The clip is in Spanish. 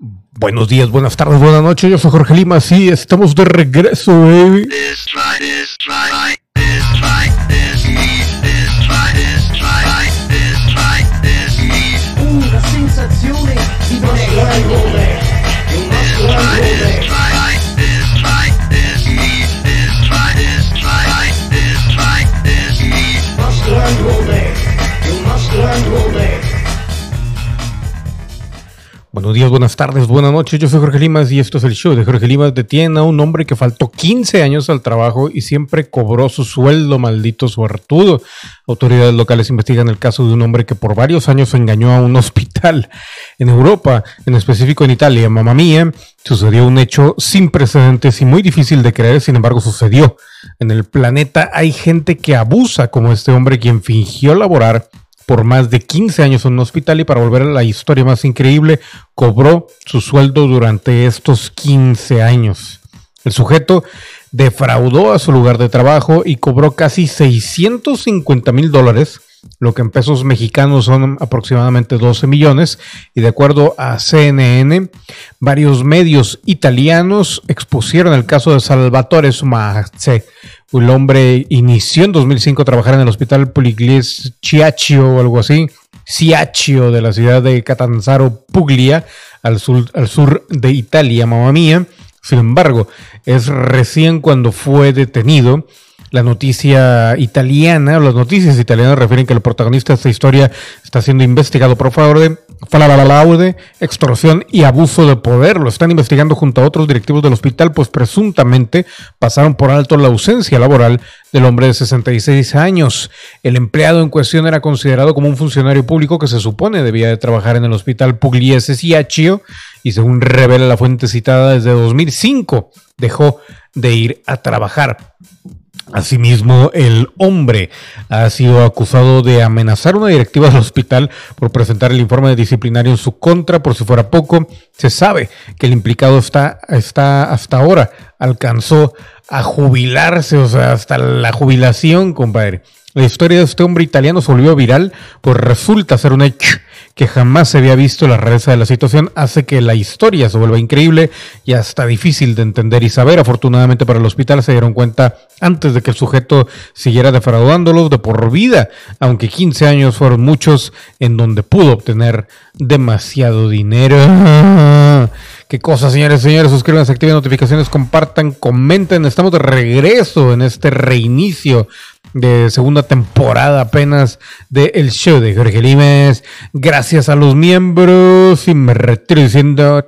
Buenos días, buenas tardes, buenas noches. Yo soy Jorge Lima. Sí, estamos de regreso, baby. Buenos días, buenas tardes, buenas noches. Yo soy Jorge Limas y esto es el show de Jorge Limas. Detiene a un hombre que faltó 15 años al trabajo y siempre cobró su sueldo, maldito suertudo. Autoridades locales investigan el caso de un hombre que por varios años engañó a un hospital. En Europa, en específico en Italia, mamá mía, sucedió un hecho sin precedentes y muy difícil de creer, sin embargo sucedió. En el planeta hay gente que abusa como este hombre quien fingió laborar por más de 15 años en un hospital y para volver a la historia más increíble, cobró su sueldo durante estos 15 años. El sujeto defraudó a su lugar de trabajo y cobró casi 650 mil dólares, lo que en pesos mexicanos son aproximadamente 12 millones, y de acuerdo a CNN, varios medios italianos expusieron el caso de Salvatore Sumazze. El hombre inició en 2005 a trabajar en el hospital Puliglis Ciaccio o algo así, Ciaccio de la ciudad de Catanzaro Puglia, al sur, al sur de Italia, mamá mía. Sin embargo, es recién cuando fue detenido. La noticia italiana, las noticias italianas refieren que el protagonista de esta historia está siendo investigado por fraude, fraude, extorsión y abuso de poder. Lo están investigando junto a otros directivos del hospital, pues presuntamente pasaron por alto la ausencia laboral del hombre de 66 años. El empleado en cuestión era considerado como un funcionario público que se supone debía de trabajar en el hospital Pugliese Ciaccio y según revela la fuente citada desde 2005 dejó de ir a trabajar. Asimismo, el hombre ha sido acusado de amenazar una directiva del hospital por presentar el informe disciplinario en su contra. Por si fuera poco, se sabe que el implicado está, está hasta ahora alcanzó a jubilarse, o sea, hasta la jubilación, compadre. La historia de este hombre italiano se volvió viral, pues resulta ser un hecho que jamás se había visto la rareza de la situación, hace que la historia se vuelva increíble y hasta difícil de entender y saber. Afortunadamente para el hospital se dieron cuenta antes de que el sujeto siguiera defraudándolos de por vida, aunque 15 años fueron muchos en donde pudo obtener demasiado dinero. Qué cosa, señores señores. Suscríbanse, activen notificaciones, compartan, comenten. Estamos de regreso en este reinicio de segunda temporada apenas de El Show de Jorge Limes. Gracias a los miembros y me retiro diciendo...